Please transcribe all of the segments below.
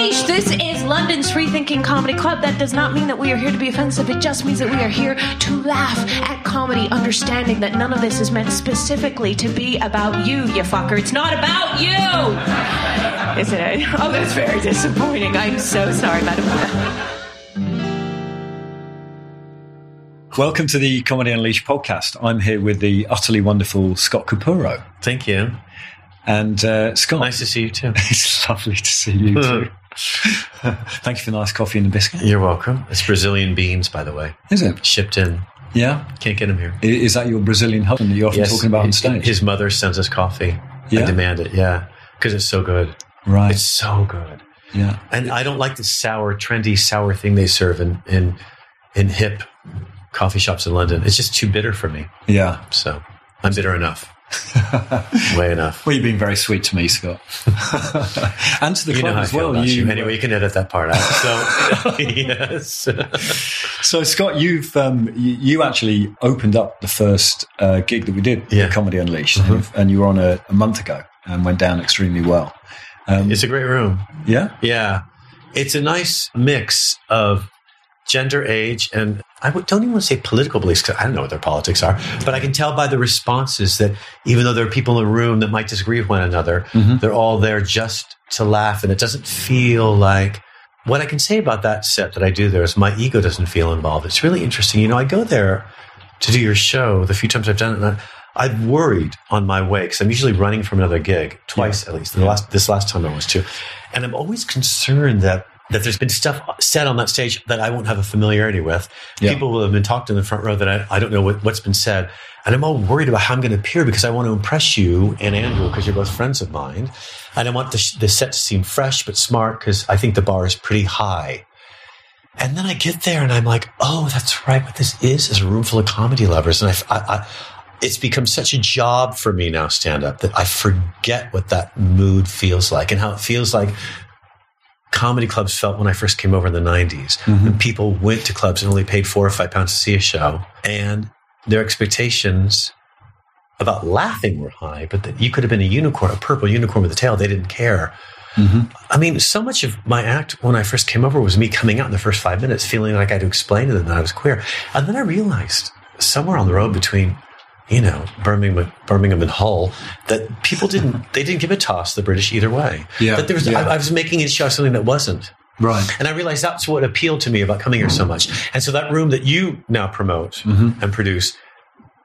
Unleashed. This is London's free thinking comedy club. That does not mean that we are here to be offensive. It just means that we are here to laugh at comedy, understanding that none of this is meant specifically to be about you, you fucker. It's not about you. Isn't it? Oh, that's very disappointing. I'm so sorry, Madam. Welcome to the Comedy Unleashed podcast. I'm here with the utterly wonderful Scott Capurro. Thank you. And uh, Scott, Nice to see you too. it's lovely to see you too. Thank you for the nice coffee and the biscuit. You're welcome. It's Brazilian beans, by the way, Is it? shipped in. Yeah. Can't get them here. Is that your Brazilian husband that you're often talking about on stage? His mother sends us coffee. Yeah? I demand it. Yeah, because it's so good. right. It's so good. yeah. And I don't like the sour, trendy, sour thing they serve in in in hip coffee shops in London. It's just too bitter for me. Yeah. So I'm bitter enough. Way enough. Well, you've been very sweet to me, Scott. and to the You club as well. about you. Anyway, you can edit that part out. So yes. So, Scott, you've um, you, you actually opened up the first uh, gig that we did, Yeah. the Comedy Unleashed, Mhm. and, and you were on a, a month ago and went down extremely well. Um, It's a great room. yeah, Yeah. It's a nice mix of gender, age, and I don't even want to say political beliefs because I don't know what their politics are, but I can tell by the responses that even though there are people in the room that might disagree with one another, Mhm. they're all there just to laugh. And it doesn't feel like what I can say about that set that I do there is my ego doesn't feel involved. It's really interesting. You know, I go there to do your show the few times I've done it. And I, I've worried on my way because I'm usually running from another gig twice at least. The last this last time I was too, and I'm always concerned that that there's been stuff said on that stage that I won't have a familiarity with. Yeah. People will have been talked in the front row that I, I don't know what, what's been said, and I'm all worried about how I'm going to appear because I want to impress you and Andrew because you're both friends of mine, and I want the, the set to seem fresh but smart because I think the bar is pretty high. And then I get there and I'm like, oh, that's right. What this is is a room full of comedy lovers. And I, I, I it's become such a job for me now, stand up, that I forget what that mood feels like and how it feels like comedy clubs felt when I first came over in the 90s. When mm-hmm. people went to clubs and only paid four or five pounds to see a show. And their expectations about laughing were high, but that you could have been a unicorn, a purple unicorn with a tail. They didn't care. Mm-hmm. I mean, so much of my act when I first came over was me coming out in the first five minutes feeling like I had to explain to them that I was queer. And then I realized somewhere on the road between, you know, Birmingham, Birmingham and Hull, that people didn't, they didn't give a toss the British either way. Yeah, That there was, yeah. I, I was making it show something that wasn't. right. And I realized that's what appealed to me about coming here so much. And so that room that you now promote Mm-hmm. and produce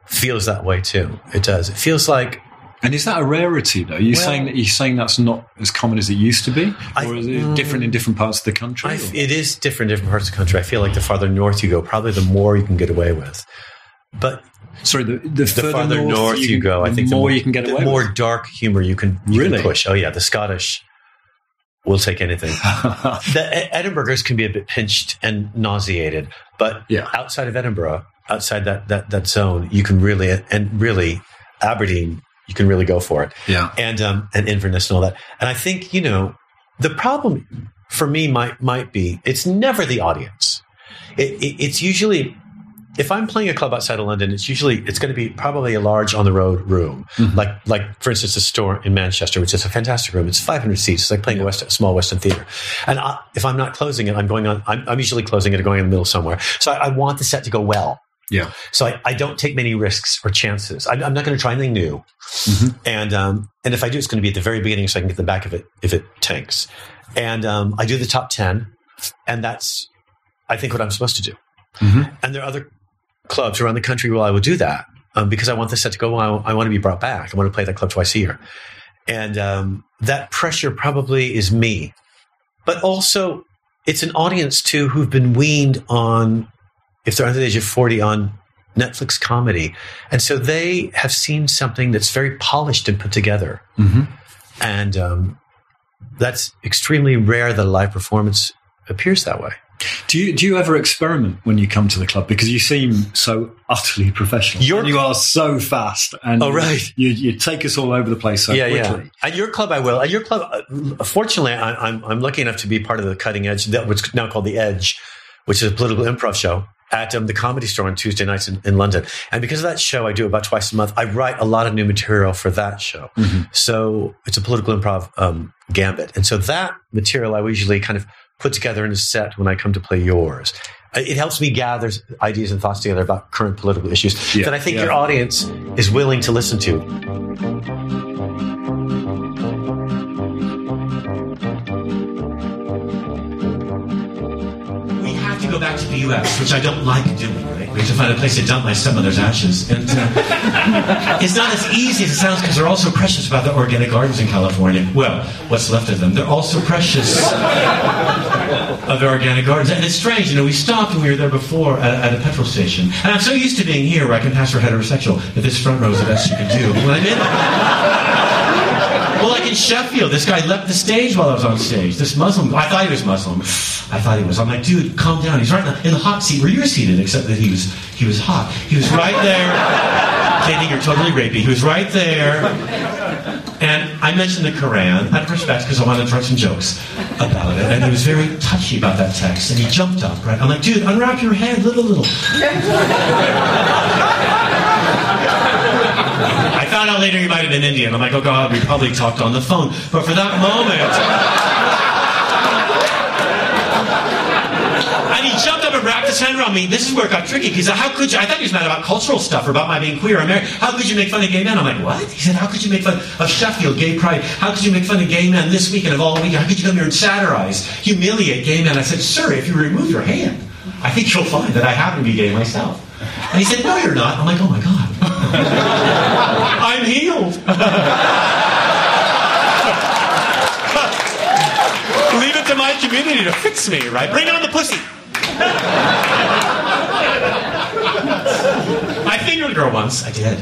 feels that way too. It does. It feels like And is that a rarity, though? Are you Well- saying that you're saying that's not as common as it used to be, or is it different in different parts of the country? I, it is different in different parts of the country. I feel like the farther north you go, probably the more you can get away with. But Sorry, the, the, the further farther north, north, you, can- go, I think the more you can get away. the more with. dark humor you can, you can Really? push. Oh yeah, the Scottish will take anything. the Edinburghers can be a bit pinched and nauseated, but Yeah. outside of Edinburgh, outside that that that zone, you can really and really Aberdeen, you can really go for it yeah, and um, and Inverness and all that. And I think you know the problem for me might might be it's never the audience. It, it, it's usually if I'm playing a club outside of London, it's usually it's going to be probably a large on the road room, like like for instance a store in Manchester, which is a fantastic room. It's 500 seats. It's like playing a West, small Western theater. And I, if I'm not closing it, I'm going on. I'm, I'm usually closing it or going in the middle somewhere. So I, I want the set to go well. yeah, So I, I don't take many risks or chances. I'm, I'm not going to try anything new. Mhm. And um, and if I do, it's going to be at the very beginning, so I can get the back of it if it tanks. And um, I do the top ten, and that's I think what I'm supposed to do. Mhm. And there are other clubs around the country where I will do that um, because I want the set to go. I, I want to be brought back. I want to play that club twice a year, and um, that pressure probably is me, but also it's an audience too who've been weaned on if they're under the age of 40 on Netflix comedy. And so they have seen something that's very polished and put together. Mhm. And um, that's extremely rare that a live performance appears that way. Do you do you ever experiment when you come to the club because you seem so utterly professional? And you are so fast, and Oh, right. you, you take us all over the place so quickly. At your club, I will. At your club, uh, fortunately, I, I'm I'm lucky enough to be part of the cutting edge that what's now called the Edge, which is a political improv show. at um, the comedy store on Tuesday nights in, in, London. And because of that show, I do about twice a month. I write a lot of new material for that show. Mm-hmm. So it's a political improv um, gambit. And so that material I usually kind of put together in a set when I come to play yours. Uh, it helps me gather ideas and thoughts together about current political issues yeah, that I think yeah. your audience is willing to listen to. We have to go back to the U.S., which I don't like doing. We have to find a place to dump my stepmother's ashes, and uh, it's not as easy as it sounds because they're all so precious about the organic gardens in California. Well, what's left of them? They're all so precious of the organic gardens, and it's strange. You know, we stopped when we were there before at, at, a petrol station, and I'm so used to being here where I can pass for heterosexual that this front row is the best you can do. When I'm in. Well, like in Sheffield, this guy left the stage while I was on stage. This Muslim, I thought he was Muslim. I thought he was. I'm like, dude, calm down. He's right in the, hot seat where you're seated, except that he was he was hot. He was right there. Katie, you're totally rapey. He was right there. And I mentioned the Quran out of respect because I wanted to throw some jokes about it. And he was very touchy about that text. And he jumped up, right? I'm like, dude, unwrap your head, little, little. I found out later he might have been Indian. I'm like, oh God, we probably talked on the phone. But for that moment. and he jumped up and wrapped his hand around me. This is where it got tricky. He said, How could you? I thought he was mad about cultural stuff or about my being queer. I'm married. How could you make fun of gay men? I'm like, What? He said, How could you make fun of Sheffield, gay pride? How could you make fun of gay men this week and of all week? How could you come here and satirize, humiliate gay men? I said, Sir, if you remove your hand, I think you'll find that I happen to be gay myself. And he said, No, you're not. I'm like, Oh my God. I'm healed. Leave it to my community to fix me, right? Bring on the pussy. I fingered a girl once. I did.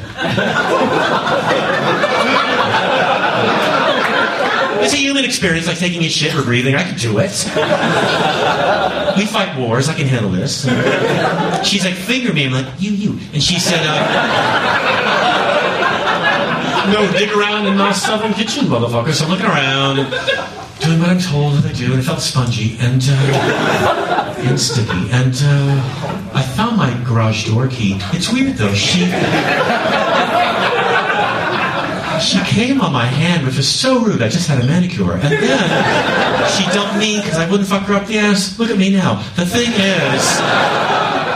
It's a human experience, like taking a shit or breathing. I can do it. We fight wars. I can handle this. She's like, finger me. I'm like, you, you. And she said, uh, no, dig around in my southern kitchen, motherfucker. So I'm looking around doing what I'm told that I do, and it felt spongy and uh, and sticky. And uh, I found my garage door key. It's weird though. She she came on my hand, which was so rude. I just had a manicure. And then she dumped me because I wouldn't fuck her up the ass. Look at me now. The thing is,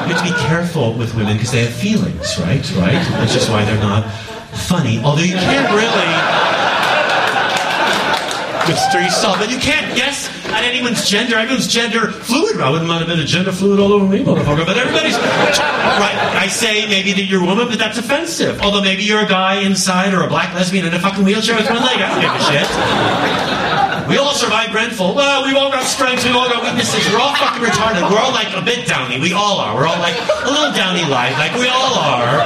you have to be careful with women because they have feelings, right? Right? Which is why they're not funny. Although you can't really mystery solved. But you can't guess at anyone's gender. Everyone's gender fluid. I wouldn't mind a bit of gender fluid all over me, motherfucker. But everybody's right. I say maybe that you're a woman, but that's offensive. Although maybe you're a guy inside or a black lesbian in a fucking wheelchair with one leg. I don't give a shit. We all survived Grenfell. Well, we've all got strengths, we've all got weaknesses. We're all fucking retarded. We're all like a bit downy. We all are. We're all like a little downy like. Like we all are.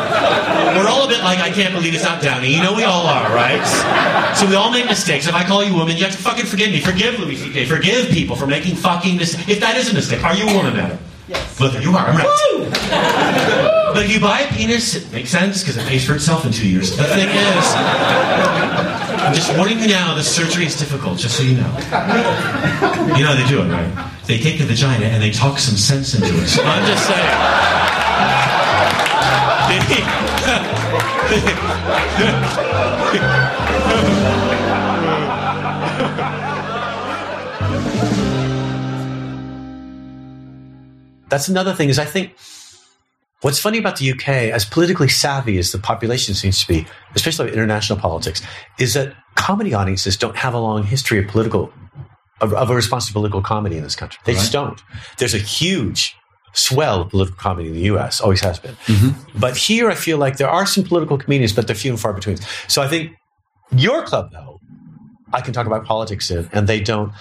We're all a bit like, I can't believe it's not downy. You know we all are, right? So we all make mistakes. If I call you a woman, you have to fucking forgive me. Forgive Louis C.K. Forgive people for making fucking mistakes. If that is a mistake, are you a woman, madam? Yes. Look, you are. I'm right. but if you buy a penis, it makes sense because it pays for itself in two years. The thing is, I'm just warning you now, the surgery is difficult, just so you know. You know how they do it, right? They take the vagina and they talk some sense into it. So I'm just saying. That's another thing is I think what's funny about the UK, as politically savvy as the population seems to be, especially international politics, is that comedy audiences don't have a long history of political of, of a response to political comedy in this country. They right. just don't. There's a huge swell of political comedy in the US, always has been. Mm-hmm. But here I feel like there are some political comedians, but they're few and far between. So I think your club though, I can talk about politics in, and they don't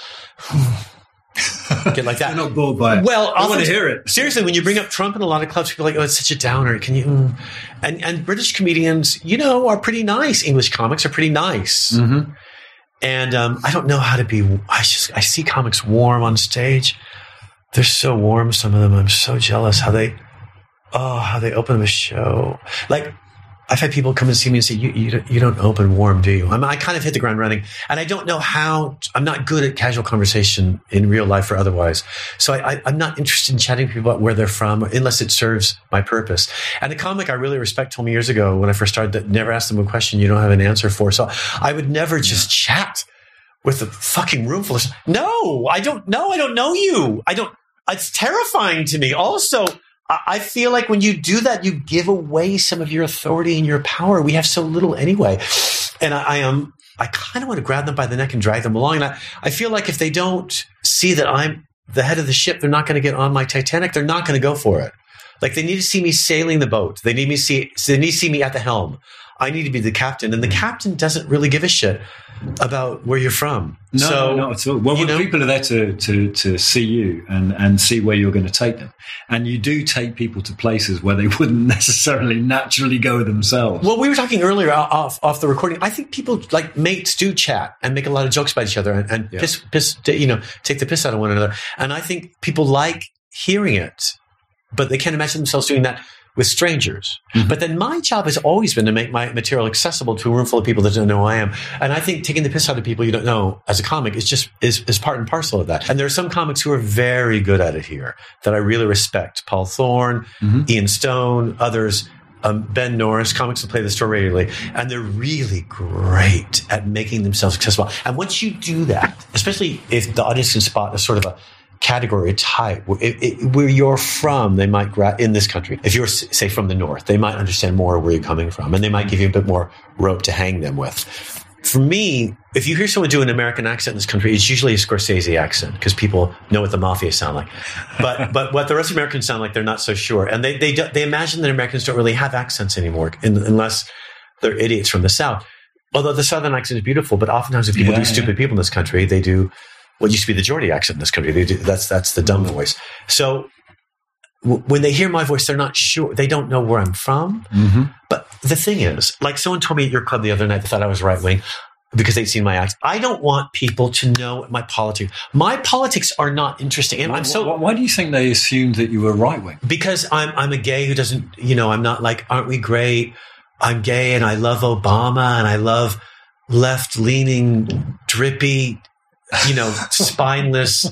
get like that. Not bored by it. Well, I want to hear it. Seriously, when you bring up Trump in a lot of clubs, people are like, "Oh, it's such a downer." Can you? Mm. And and British comedians, you know, are pretty nice. English comics are pretty nice. Mm-hmm. And um, I don't know how to be. I just I see comics warm on stage. They're so warm. Some of them. I'm so jealous how they. Oh, how they open the show. Like I've had people come and see me and say, you, you, don't, you don't open warm, do you? I, mean, I kind of hit the ground running and I don't know how, I'm not good at casual conversation in real life or otherwise. So I, am not interested in chatting to people about where they're from unless it serves my purpose. And a comic I really respect told me years ago when I first started that never ask them a question you don't have an answer for. So I would never just chat with a fucking room full of, no, I don't know. I don't know you. I don't, it's terrifying to me. Also, I feel like when you do that, you give away some of your authority and your power. We have so little anyway. And I, I am, I kind of want to grab them by the neck and drag them along. And I, I feel like if they don't see that I'm the head of the ship, they're not going to get on my Titanic. They're not going to go for it. Like they need to see me sailing the boat. They need me see, they need to see me at the helm. I need to be the captain. And the hmm. captain doesn't really give a shit about where you're from. No, so, not at all. Well, well people are there to, to, to see you and, and see where you're going to take them. And you do take people to places where they wouldn't necessarily naturally go themselves. Well, we were talking earlier off, off the recording. I think people like mates do chat and make a lot of jokes about each other and, and yeah. piss, piss, you know, take the piss out of one another. And I think people like hearing it, but they can't imagine themselves doing that with strangers. Mm-hmm. But then my job has always been to make my material accessible to a room full of people that don't know who I am. And I think taking the piss out of people you don't know as a comic is just is, is part and parcel of that. And there are some comics who are very good at it here that I really respect. Paul Thorne, mm-hmm. Ian Stone, others. Um, ben Norris, comics that play the store regularly, and they're really great at making themselves accessible. And once you do that, especially if the audience can spot a sort of a category, type, it, it, where you're from, they might, gra- in this country, if you're, say, from the north, they might understand more where you're coming from and they might give you a bit more rope to hang them with. For me, if you hear someone do an American accent in this country, it's usually a Scorsese accent because people know what the mafia sound like. But but what the rest of Americans sound like, they're not so sure, and they they they imagine that Americans don't really have accents anymore, in, unless they're idiots from the South. Although the Southern accent is beautiful, but oftentimes if people yeah, do stupid yeah. people in this country, they do what used to be the Geordie accent in this country. Do, that's that's the dumb voice. So w- when they hear my voice, they're not sure. They don't know where I'm from. Mm-hmm. But the thing is, like someone told me at your club the other night, they thought I was right wing because they'd seen my act. I don't want people to know my politics. My politics are not interesting. And I'm so. Why, why do you think they assumed that you were right wing? Because I'm I'm a gay who doesn't. You know, I'm not like, aren't we great? I'm gay and I love Obama and I love left leaning, drippy you know, spineless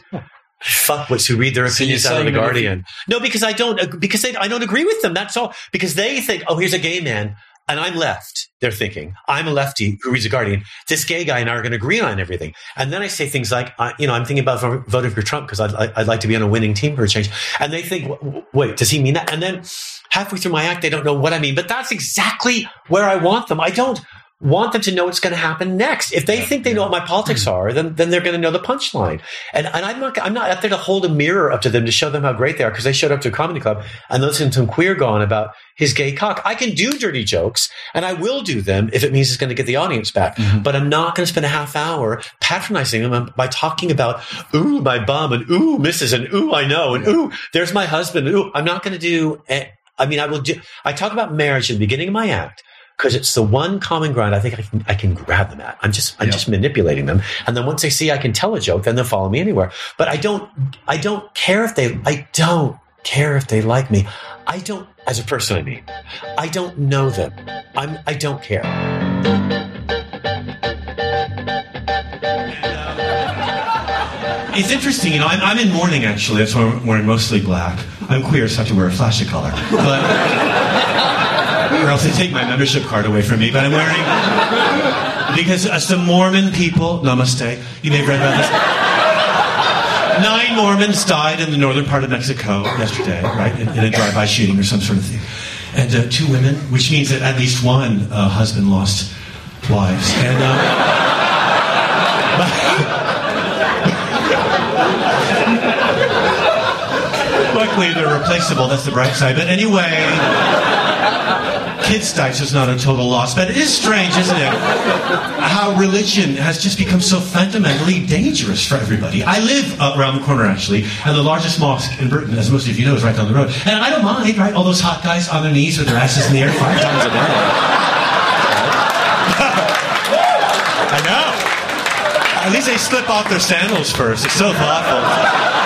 fuckwits who read their opinions so out of the Guardian. No, because I don't, because they, I don't agree with them. That's all. Because they think, oh, here's a gay man. And I'm left, they're thinking. I'm a lefty who reads the Guardian. This gay guy and I are going to agree on everything. And then I say things like, uh, you know, I'm thinking about voting for Trump because I'd, I'd like to be on a winning team for a change. And they think, wait, does he mean that? And then halfway through my act, they don't know what I mean. But that's exactly where I want them. I don't want them to know what's going to happen next. If they yeah, think they yeah. know what my politics mm-hmm. are, then then they're going to know the punchline. And and I'm not I'm not out there to hold a mirror up to them to show them how great they are because they showed up to a comedy club and listened to some queer gone about his gay cock. I can do dirty jokes and I will do them if it means it's going to get the audience back. Mm-hmm. But I'm not going to spend a half hour patronizing them by talking about ooh my bum and ooh Mrs. and ooh I know and ooh there's my husband. Ooh I'm not going to do. I mean, I will do. I talk about marriage at the beginning of my act because it's the one common ground I think I can, I can grab them at. I'm just, I'm just manipulating them. And then once they see I can tell a joke, then they'll follow me anywhere. But I don't, I don't care if they, I don't care if they like me. I don't, as a person, I mean, I don't know them. I'm, I don't care. It's interesting, you know. I'm, I'm in mourning actually. That's why I'm wearing mostly black. I'm queer, so I have to wear a flash of color. But or else they take my membership card away from me. But I'm wearing because uh, some Mormon people. Namaste. You may have read about this. Nine Mormons died in the northern part of Mexico yesterday, right, in, in a drive-by shooting or some sort of thing, and uh, two women, which means that at least one uh, husband lost wives, and. Uh, luckily, they're replaceable. That's the bright side. But anyway, kids dice is not a total loss, but it is strange, isn't it? How religion has just become so fundamentally dangerous for everybody. I live uh, around the corner, actually, and the largest mosque in Britain, as most of you know, is right down the road. And I don't mind, right? All those hot guys on their knees with their asses in the air five times a day. I know. At least they slip off their sandals first. It's so thoughtful.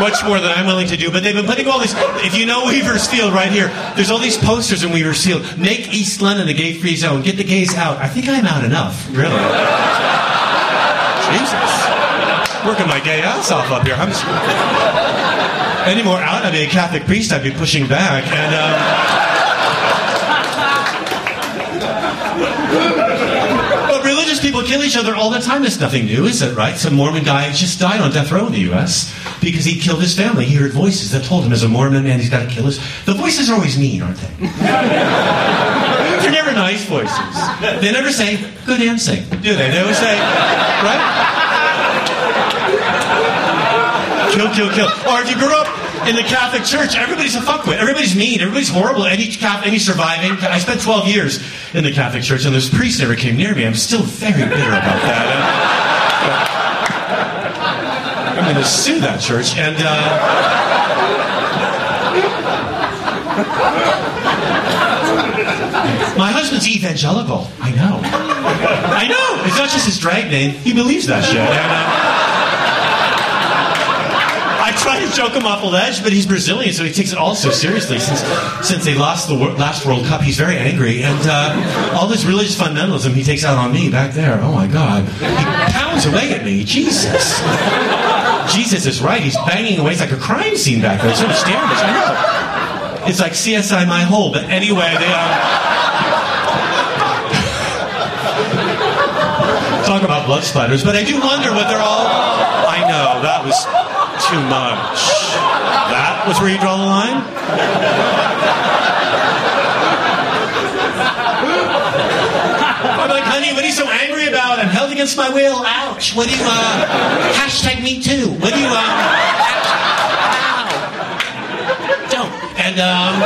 Much more than I'm willing to do. But they've been putting all these. If you know Weavers Field right here, there's all these posters in Weavers Field. Make East London a gay-free zone. Get the gays out. I think I'm out enough. Really. Jesus. Working my gay ass off up here. I'm just, any more out, I'd be a Catholic priest. I'd be pushing back. And. Um, people kill each other all the time. It's nothing new, is it? Right? Some Mormon guy just died on death row in the U.S. because he killed his family. He heard voices that told him, as a Mormon man, he's got to kill his. The voices are always mean, aren't they? They're never nice voices. They never say good dancing, do they? They always say, right? Kill, kill, kill. Or if you grew up in the Catholic Church, everybody's a fuckwit. Everybody's mean. Everybody's horrible. Any, any surviving. I spent 12 years in the Catholic Church, and this priest never came near me. I'm still very bitter about that. I'm going to sue that church. And uh, my husband's evangelical. I know. I know. It's not just his drag name. He believes that shit. And, uh, joke him off a ledge, but he's Brazilian, so he takes it all so seriously. Since since they lost the wor- last World Cup, he's very angry, and uh, all this religious fundamentalism he takes out on me back there. Oh my God, he pounds away at me. Jesus, Jesus is right. He's banging away. It's like a crime scene back there. Of standish. I know. It's like CSI My Hole, but anyway, they. Um, talk about blood splatters, but I do wonder what they're all. I know that was too much. That was where you draw the line? I'm like, honey, what are you so angry about? I'm held against my will. Ouch. What do you, uh, hashtag me too. What do you, ow. Don't. And, um,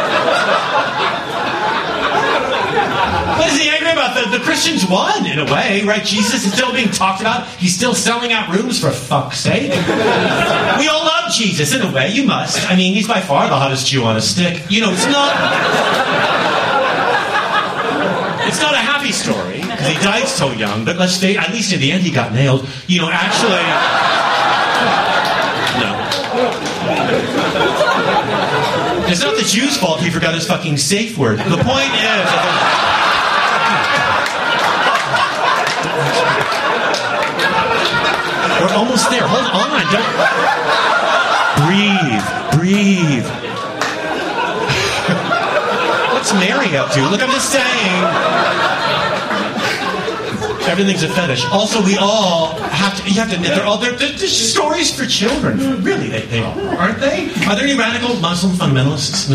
what is he angry about? The, the Christians won, in a way, right? Jesus is still being talked about. He's still selling out rooms, for fuck's sake. We all love Jesus, in a way. You must. I mean, he's by far the hottest Jew on a stick. You know, it's not... It's not a happy story, because he died so young, but let's say, at least in the end, he got nailed. You know, actually... No. It's not the Jew's fault he forgot his fucking safe word. The point is... We're almost there. Hold on. Don't breathe. Breathe. What's Mary up to? Look, I'm just saying. Everything's a fetish. Also, we all have to. You have to they're all they're, they're stories for children. Really, they, they are, aren't they? Are there any radical Muslim fundamentalists?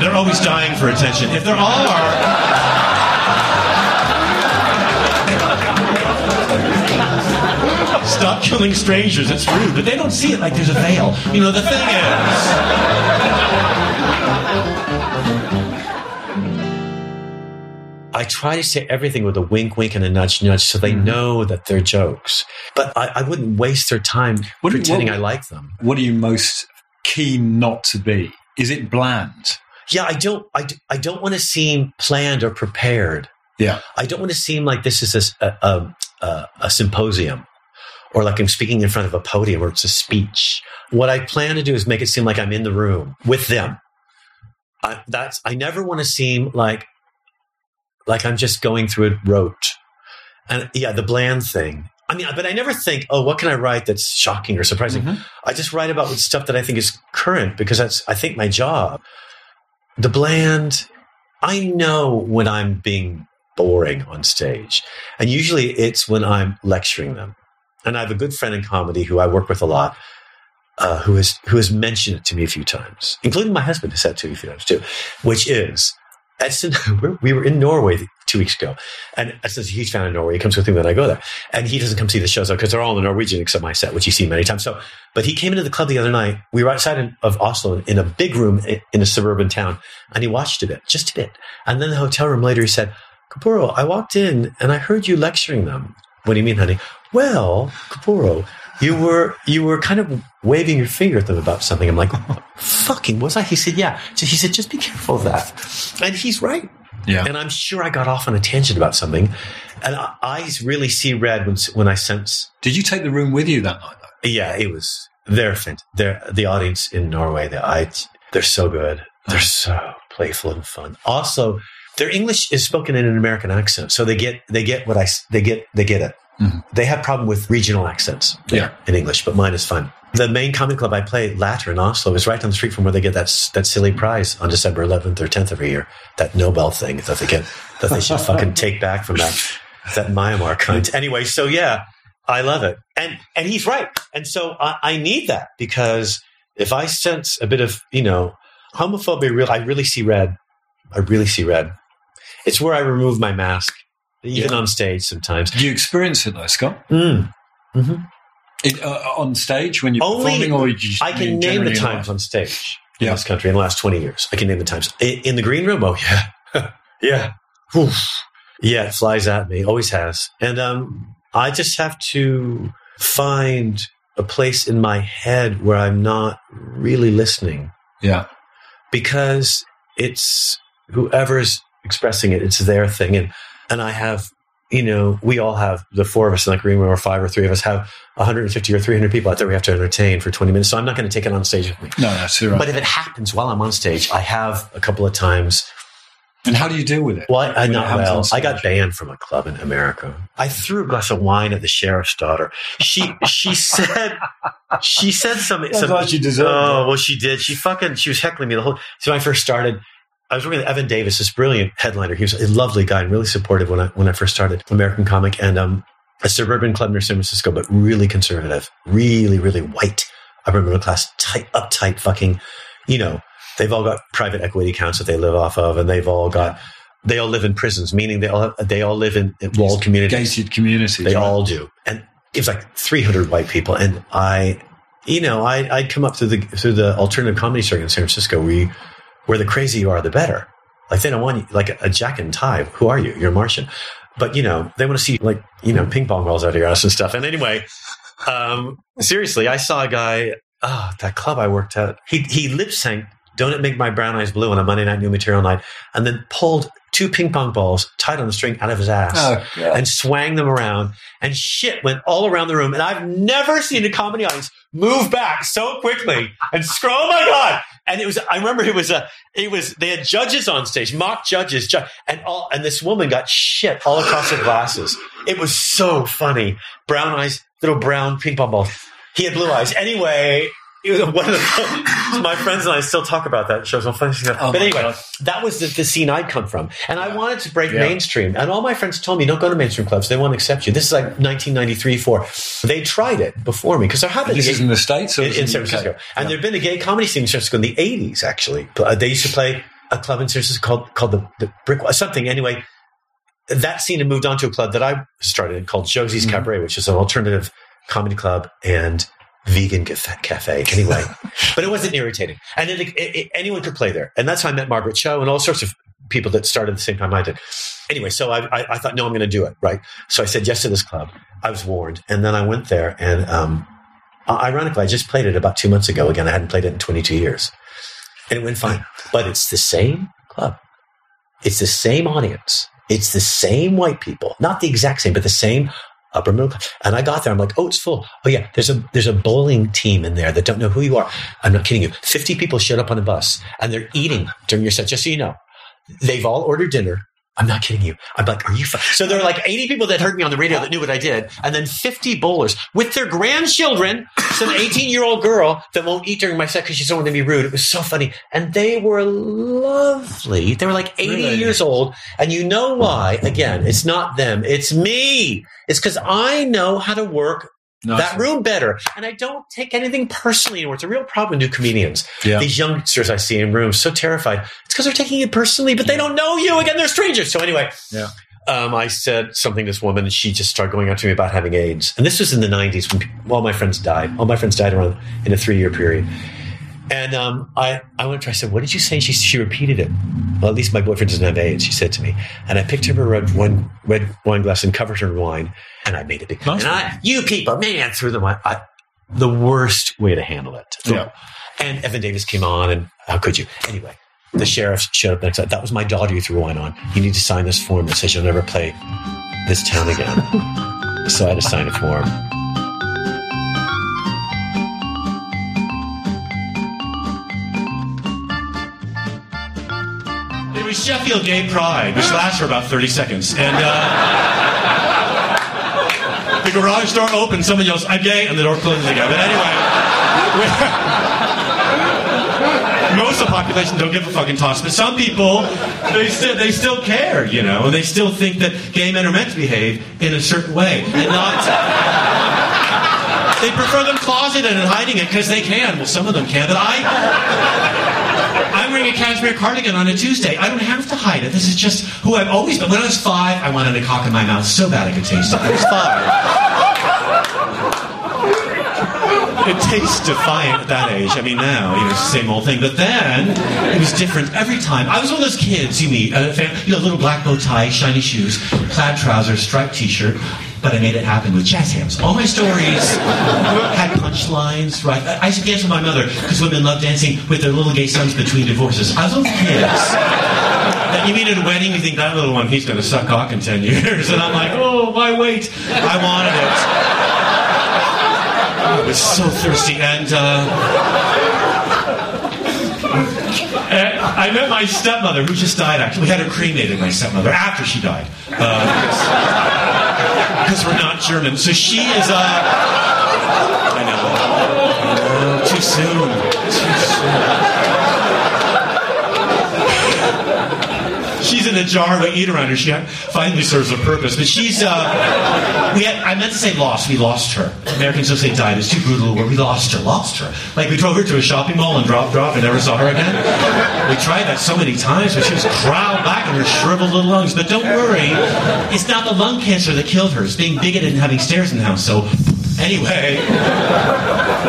They're always dying for attention. If there are. Stop killing strangers. It's rude, but they don't see it like there's a veil. You know, the thing is. I try to say everything with a wink, wink, and a nudge, nudge, so they mm-hmm. know that they're jokes. But I, I wouldn't waste their time What pretending what- I like them. What are you most keen not to be? Is it bland? Yeah, I don't. I, I don't want to seem planned or prepared. Yeah. I don't want to seem like this is a a symposium or like I'm speaking in front of a podium or it's a speech. What I plan to do is make it seem like I'm in the room with them. I, that's I never want to seem like like I'm just going through it rote. And yeah, the bland thing. I mean, but I never think, oh, what can I write that's shocking or surprising? Mhm. I just write about stuff that I think is current because that's I think my job. The bland, I know when I'm being boring on stage. And usually it's when I'm lecturing them. And I have a good friend in comedy who I work with a lot, uh, who has who has mentioned it to me a few times, including my husband has said to me a few times too, which is Edson, we were in Norway two weeks ago, and Edson's a huge fan of Norway. He comes with me when I go there, and he doesn't come see the shows because they're all in Norwegian except my set, which he's seen many times. So, but he came into the club the other night. We were outside in, of Oslo in a big room in a suburban town, and he watched a bit, just a bit. And then the hotel room later, he said, "Capurro, I walked in and I heard you lecturing them. What do you mean, honey? Well, Capurro." You were you were kind of waving your finger at them about something. I'm like, fucking was I? He said, yeah. So he said, just be careful of that. And he's right. Yeah. And I'm sure I got off on a tangent about something. And I- eyes really see red when when I sense. Did you take the room with you that night? Though? Yeah, it was they're they're the audience in Norway. They, I, they're so good. They're so playful and fun. Also, their English is spoken in an American accent, so they get they get what I they get they get it. Mhm. They have problem with regional accents Yeah. in English, but mine is fun. The main comedy club I play, Latter in Oslo, is right down the street from where they get that that silly prize on December 11th or 10th every year. That Nobel thing that they get that they should fucking take back from that that Myanmar cunt. Anyway, so yeah, I love it, and and he's right, and so I, I need that because if I sense a bit of you know homophobia, real I really see red. I really see red. It's where I remove my mask, even Yeah. on stage sometimes. Do you experience it though, Scott? Mm. It, uh, on stage when you're Only- performing, or you I can name the times on stage in Yeah. this country in the last 20 years. I can name the times. In, in the green room, oh, yeah. yeah. Oof. Yeah, it flies at me. Always has. And um, I just have to find a place in my head where I'm not really listening Yeah, because it's whoever's expressing it, it's their thing. And, and I have, you know, we all have the four of us in the green room or five or three of us have 150 or 300 people out there we have to entertain for 20 minutes. So I'm not going to take it on stage with me. no, that's right. But if it happens while I'm on stage, I have a couple of times. and how do you deal with it? Well, I, I not well. I got banned from a club in America. I threw a glass of wine at the sheriff's daughter. She she said she said something. That's some- she deserved. Oh well, she did. She fucking she was heckling me the whole. So when I first started, I was working with Evan Davis, this brilliant headliner. He was a lovely guy and really supportive when I when I first started American comic and um a suburban club near San Francisco, but really conservative, really really white, upper middle class, tight, uptight, fucking, you know. They've all got private equity accounts that they live off of, and they've all got. They all live in prisons, meaning they all they all live in walled communities. gated communities. They right? all do. And it was like 300 white people. And I, you know, I, I'd come up through the, through the alternative comedy circuit in San Francisco you, where the crazier you are, the better. Like they don't want you, like a, jack and tie. Who are you? You're a Martian. But, you know, they want to see like, you know, ping pong balls out of your ass and stuff. And anyway, um, seriously, I saw a guy, oh, that club I worked at, he, he lip synced Don't It Make My Brown Eyes Blue on a Monday night new material night and then pulled two ping pong balls tied on the string out of his ass Oh, God. and swang them around and shit went all around the room and i've never seen a comedy audience move back so quickly and scroll oh my god and it was i remember it was a it was they had judges on stage mock judges ju- and all and this woman got shit all across her glasses. It was so funny. Brown eyes little brown ping pong balls. He had blue eyes. Anyway it was one of the, my friends and I still talk about that show. So funny. Oh but anyway, God. that was the, the scene I'd come from. And I wanted to break Yeah. mainstream. And all my friends told me, don't go to mainstream clubs. They won't accept you. This is like 1993, 4. They tried it before me because there have been This is in the States in, in San UK? Francisco. And Yeah. there'd been a gay comedy scene in San Francisco in the 80s, actually. Uh, They used to play a club in San Francisco called, called the, the Brick, something. Anyway, that scene had moved on to a club that I started called Josie's Mhm. Cabaret, which is an alternative comedy club and vegan caf- cafe. Anyway, but it wasn't irritating, and it, it, it- anyone could play there. And that's how I met Margaret Cho and all sorts of people that started at the same time I did. Anyway, so I, I, I thought, no, I'm going to do it, right? So I said yes to this club. I was warned, and then I went there, and um, ironically, I just played it about two months ago. Again, I hadn't played it in 22 years, and it went fine. But it's the same club. It's the same audience. It's the same white people, not the exact same, but the same upper middle class. And I got there. I'm like, oh, it's full. Oh yeah, there's a there's a bowling team in there that don't know who you are. I'm not kidding you. 50 people showed up on a bus and they're eating during your set. Just so you know, they've all ordered dinner. I'm not kidding you. I'm like, are you? So there were like 80 people that heard me on the radio that knew what I did, and then 50 bowlers with their grandchildren. Some 18 year old girl that won't eat during my set because she doesn't want to be rude. It was so funny, and they were lovely. They were like 80 Really? years old, and you know why? Again, it's not them. It's me. It's because I know how to work That room better. And I don't take anything personally anymore. It's a real problem with new comedians. Yeah. These youngsters I see in rooms so terrified. It's because they're taking it personally, but they don't know you. Again, they're strangers. So anyway, Yeah. um, I said something to this woman, and she just started going on to me about having AIDS. And this was in the '90s when pe- all my friends died. All my friends died around in a three-year period. And um, I, I went to her, I said, What did you say? She, she repeated it. Well, at least my boyfriend doesn't have AIDS, she said to me. And I picked up her red wine, red wine glass and covered her in wine, and I made a big Most and I, you people, man, threw them. I, the worst way to handle it. Yeah. And Evan Davis came on, and how could you? Anyway, the sheriff showed up next. Time. That was my daughter you threw wine on. You need to sign this form that says you'll never play this town again. so I had to sign a form. It was Sheffield Gay Pride, which lasts for about 30 seconds. And. Uh, the garage door opens, someone yells, I'm gay, and the door closes again. But anyway, most of the population don't give a fucking toss, but some people, they still, they still care, you know, and they still think that gay men are meant to behave in a certain way and not. They prefer them closeted and hiding it because they can. Well, some of them can, but I. Wearing a cashmere cardigan on a Tuesday. I don't have to hide it. This is just who I've always been. When I was five, I wanted a cock in my mouth so bad I could taste it. I was five. It tastes defiant at that age. I mean, now, you know, it's the same old thing. But then, it was different every time. I was one of those kids you meet, uh, you know, little black bow tie, shiny shoes, plaid trousers, striped t-shirt, but I made it happen with jazz hands. All my stories had punchlines, right? I used to dance with my mother because women love dancing with their little gay sons between divorces. I was kids that you meet at a wedding, you think that little one, he's going to suck cock in 10 years. And I'm like, oh, my wait. I wanted it. I was so thirsty. And, uh, and I met my stepmother, who just died, actually. We had her cremated, my stepmother, after she died. Because we're not German. So she is, uh, I know. I know. Too soon. Too soon. She's in a jar we eat around her. She finally serves a purpose. But she's, uh, we had, I meant to say lost. We lost her. Americans don't say died. It's too brutal a word. We lost her. Lost her. Like we drove her to a shopping mall and dropped her off and never saw her again. We tried that so many times, but she was crowded back in her shriveled little lungs. But don't worry. It's not the lung cancer that killed her. It's being bigoted and having stairs in the house. So anyway,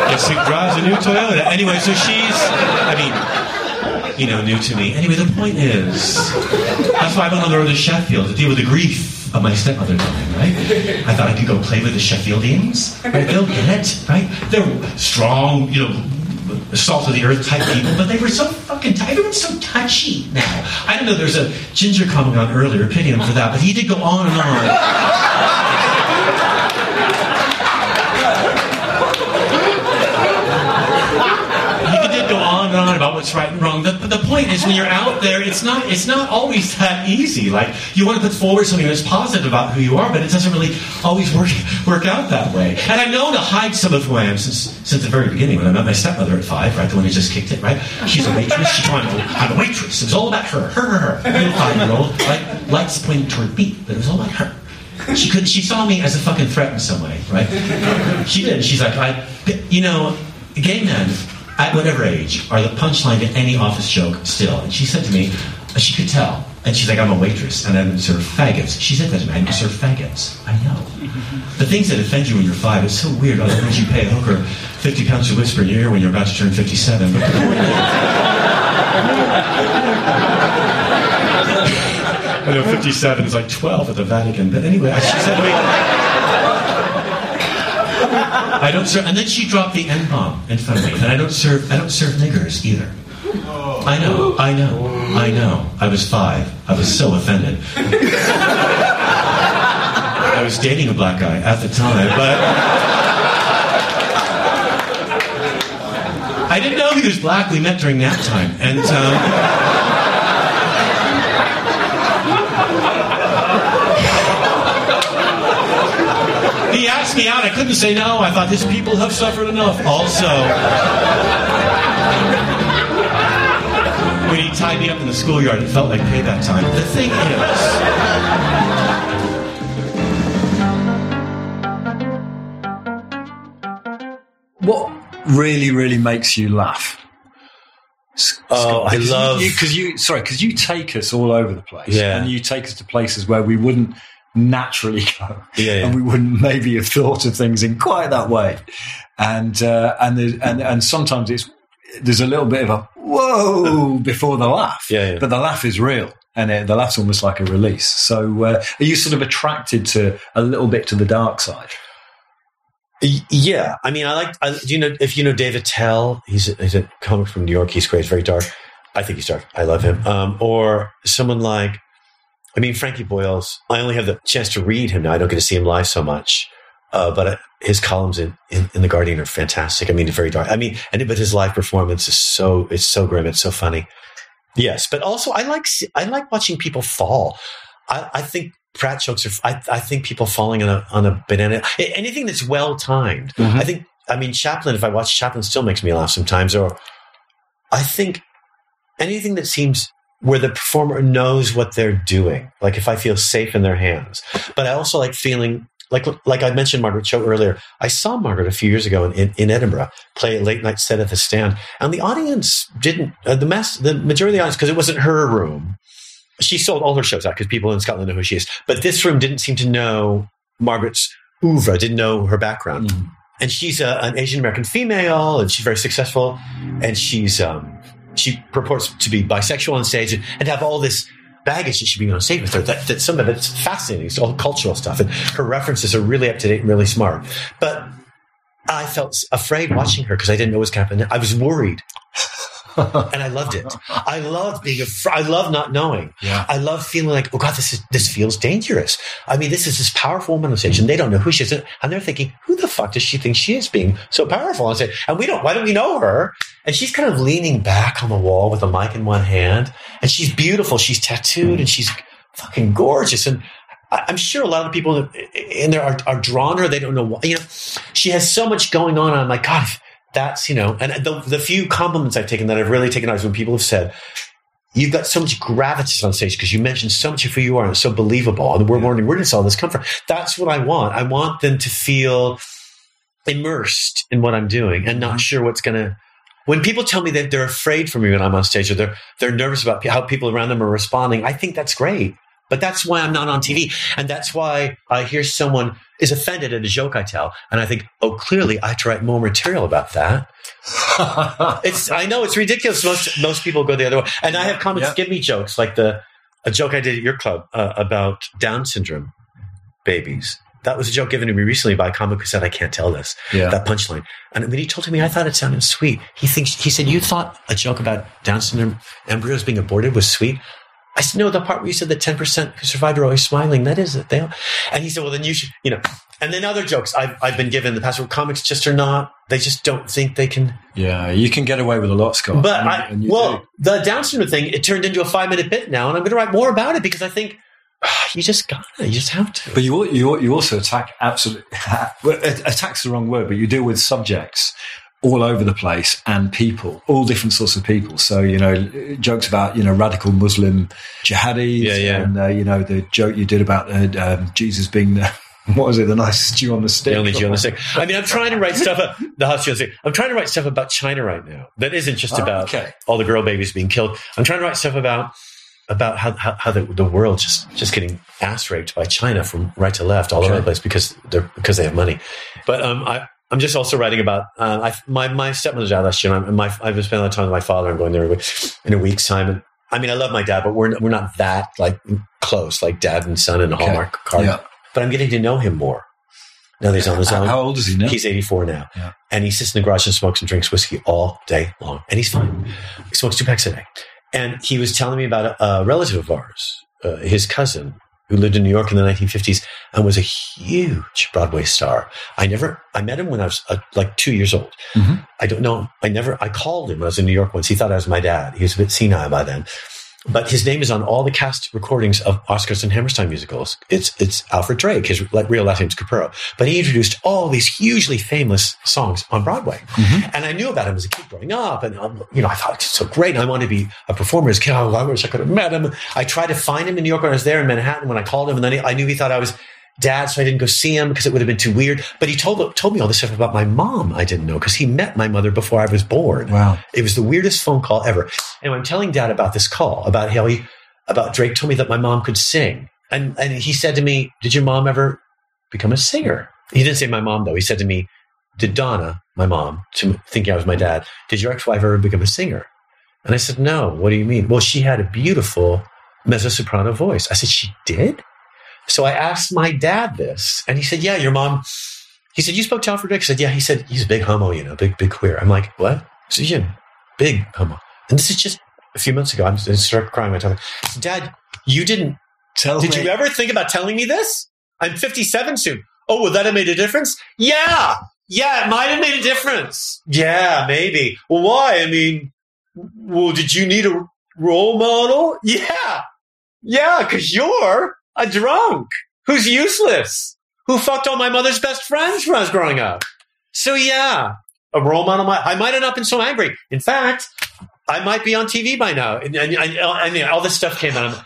guess who drives a new Toyota? Anyway, so she's, I mean, you know, new to me. Anyway, the point is, that's why I went on the road to Sheffield to deal with the grief of my stepmother dying, right? I thought I could go play with the Sheffieldians, right? They'll get it, right? They're strong, you know, salt of the earth type people, but they were so fucking, t- everyone's so touchy now. I don't know, there's a Ginger coming on earlier, pity him for that, but he did go on and on. He did go on and on about what's right and wrong. But the point is, when you're out there, it's not it's not always that easy. Like you want to put forward something that's positive about who you are, but it doesn't really always work work out that way. And I know to hide some of who I am since since the very beginning. When I met my stepmother at five, right, the one who just kicked it, right? She's a waitress. She's wanted to, I'm a waitress. It was all about her, her, her, her. Little five year old, right? Lights pointing toward me, but it was all about her. She could. She saw me as a fucking threat in some way, right? She did. She's like, I, you know, gay men at whatever age are the punchline to any office joke still. And she said to me, uh, she could tell. And she's like, I'm a waitress and I don't serve faggots. She said that to me, I don't serve faggots. I know. The things that offend you when you're five, it's so weird. Otherwise, you pay a hooker 50 pounds to whisper in your ear when you're about to turn 57. But the point is, I know 57 is like 12 at the Vatican. But anyway, she said to me, I don't serve, and then she dropped the N bomb in front of me, and I don't serve. I don't serve niggers either. I know, I know, I know. I was five. I was so offended. I was dating a black guy at the time, but I didn't know he was black. We met during nap time, and. Um, He asked me out. I couldn't say no. I thought these people have suffered enough. Also, when he tied me up in the schoolyard, it felt like payback time. The thing is. What really, really makes you laugh? Oh, I love- because you, sorry because you take us all over the place, Yeah. and you take us to places where we wouldn't naturally go, Yeah, yeah. and we wouldn't maybe have thought of things in quite that way, and uh, and and and sometimes it's there's a little bit of a whoa before the laugh, Yeah, yeah. but the laugh is real. And uh, the laugh's almost like a release. So, uh, are you sort of attracted to a little bit to the dark side? Yeah, I mean, I like. I, do you know if you know Dave Attell? He's a, he's a comic from New York. He's great. Very dark. I think he's dark. I love him. Um, or someone like, I mean, Frankie Boyle's. I only have the chance to read him now. I don't get to see him live so much. Uh, but uh, his columns in, in, in the Guardian are fantastic. I mean, very dark. I mean, and but his live performance is so it's so grim. It's so funny. Yes, but also I like I like watching people fall. I, I think Pratt jokes are. I, I think people falling on a on a banana. Anything that's well timed. Mhm. I think. I mean, Chaplin. If I watch Chaplin, still makes me laugh sometimes. Or I think anything that seems where the performer knows what they're doing. Like if I feel safe in their hands. But I also like feeling like like I mentioned Margaret Cho earlier. I saw Margaret a few years ago in, in, in Edinburgh play a late night set at the stand, and the audience didn't uh, the mass the majority of the audience because it wasn't her room. She sold all her shows out because people in Scotland know who she is. But this room didn't seem to know Margaret's oeuvre, didn't know her background. Mm. And she's a, an Asian American female, and she's very successful, and she's um, she purports to be bisexual on stage and, and have all this baggage that she being on stage with her. That, that some of it's fascinating. It's all cultural stuff, and her references are really up to date and really smart. But I felt afraid watching her because I didn't know what was happening. I was worried, and I loved it. I loved being afraid. I love not knowing. Yeah. I love feeling like, oh God, this is this feels dangerous. I mean, this is this powerful woman on stage, and they don't know who she is, and they're thinking, who the fuck does she think she is, being so powerful on stage? And we don't. Why don't we know her? And she's kind of leaning back on the wall with a mic in one hand, and she's beautiful. She's tattooed, and she's fucking gorgeous, and. I'm sure a lot of people in there are, are drawn to her. They don't know why. You know, she has so much going on. I'm like, God, if that's you know, and the the few compliments I've taken that I've really taken out is when people have said, "You've got so much gravitas on stage because you mentioned so much of who you are and it's so believable." And we're wondering where does all this come from? That's what I want. I want them to feel immersed in what I'm doing and not mm-hmm. sure what's going to. When people tell me that they're afraid for me when I'm on stage or they're they're nervous about how people around them are responding, I think that's great. But that's why I'm not on TV. And that's why I hear someone is offended at a joke I tell. And I think, oh, clearly I have to write more material about that. It's, I know it's ridiculous. Most, most people go the other way. And I have comics Yeah. give me jokes like the, a joke I did at your club uh, about Down syndrome babies. That was a joke given to me recently by a comic who said, I can't tell this, Yeah. that punchline. And when he told to me, I thought it sounded sweet. He thinks, he said, you thought a joke about Down syndrome embryos being aborted was sweet? I said, no, the part where you said that 10% who survived are always smiling, that is it. They, and he said, well, then you should, you know, and then other jokes I've, I've been given the past where comics just are not, they just don't think they can. Yeah, you can get away with a lot, Scott. But I, you well, do. the Down syndrome thing, it turned into a five minute bit now, and I'm going to write more about it because I think you just gotta, you just have to. But you you you also attack absolutely well, attack's the wrong word, but you deal with subjects all over the place and people, all different sorts of people. So you know, jokes about you know radical Muslim jihadis, Yeah, yeah. and uh, you know the joke you did about uh, um, Jesus being the what was it, the nicest Jew on the stick? The only Jew on the stick. I mean, I'm trying to write stuff. About, the hot Jew on the stick. I'm trying to write stuff about China right now. That isn't just Oh, about okay. all the girl babies being killed. I'm trying to write stuff about about how how, how the, the world just just getting ass raped by China from right to left all over the place because they're because they have money. But um, I. I'm just also writing about uh, I, my my stepmother died last year. And my I've been spending a lot of time with my father. I'm going there in a week's time. And I mean, I love my dad, but we're we're not that like close, like dad and son in a Okay. Hallmark card. Yeah. But I'm getting to know him more. Now he's on his own. how old is he now? He's 84 now. Yeah. And he sits in the garage and smokes and drinks whiskey all day long. And he's fine. He smokes two packs a day. And he was telling me about a, a relative of ours, uh, his cousin, who lived in New York in the 1950s and was a huge Broadway star. I never, I met him when I was uh, like two years old. Mhm. I don't know. I never, I called him when I was in New York once. He thought I was my dad. He was a bit senile by then. But his name is on all the cast recordings of Oscars and Hammerstein musicals. It's it's Alfred Drake. His like, real last name's Capurro. But he introduced all these hugely famous songs on Broadway, and I knew about him as a kid growing up. And um, you know, I thought it's so great. And I wanted to be a performer as a kid. Oh, I wish I could have met him. I tried to find him in New York when I was there in Manhattan. When I called him, and then he, I knew he thought I was dad, so I didn't go see him because it would have been too weird. But he told told me all this stuff about my mom. I didn't know because he met my mother before I was born. Wow. It was the weirdest phone call ever. And I'm telling dad about this call, about how he, about Drake told me that my mom could sing. And, and he said to me, Did your mom ever become a singer? He didn't say my mom, though. He said to me, Did Donna, my mom, to thinking I was my dad, did your ex wife ever become a singer? And I said, No. What do you mean? Well, she had a beautiful mezzo soprano voice. I said, She did? So I asked my dad this, and he said, Yeah, your mom. He said, You spoke to Alfred Drake? I said, Yeah. He said, He's a big homo, you know, big, big queer. I'm like, What? I said, Yeah, big homo. And this is just a few months ago. I'm I started crying. I told him, Dad, you didn't. Tell Did me. you ever think about telling me this? I'm 57 soon. Oh, would that have made a difference? Yeah. Yeah, it might have made a difference. Yeah, maybe. Well, why? I mean, well, did you need a role model? Yeah. Yeah, because you're a drunk who's useless, who fucked all my mother's best friends when I was growing up. So yeah, a role model. I might have not been so angry. In fact, I might be on TV by now. And, and, and, and all this stuff came out.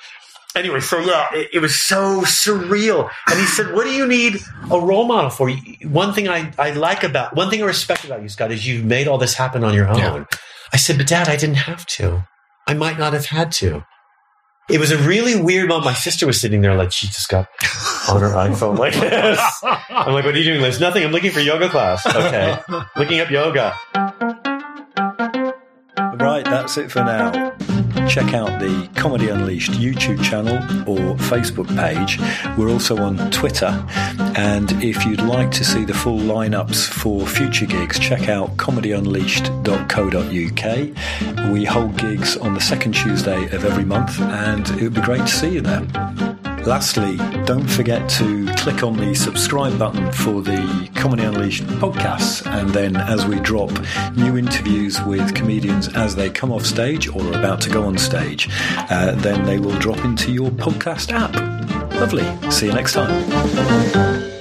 Anyway, so yeah, it, it, was so surreal. And he said, What do you need a role model for? One thing I, I like about, one thing I respect about you, Scott, is you've made all this happen on your own. Yeah. I said, But dad, I didn't have to. I might not have had to. It was a really weird moment. My sister was sitting there like she just got on her iPhone like this. I'm like, what are you doing, Liz? Nothing. I'm looking for yoga class. Okay. looking up yoga. Right, that's it for now. Check out the Comedy Unleashed YouTube channel or Facebook page. We're also on Twitter. And if you'd like to see the full lineups for future gigs, check out comedyunleashed.co.uk. We hold gigs on the second Tuesday of every month, and it would be great to see you there. Lastly, don't forget to click on the subscribe button for the Comedy Unleashed podcasts. And then, as we drop new interviews with comedians as they come off stage or are about to go on stage, uh, then they will drop into your podcast app. Lovely. See you next time.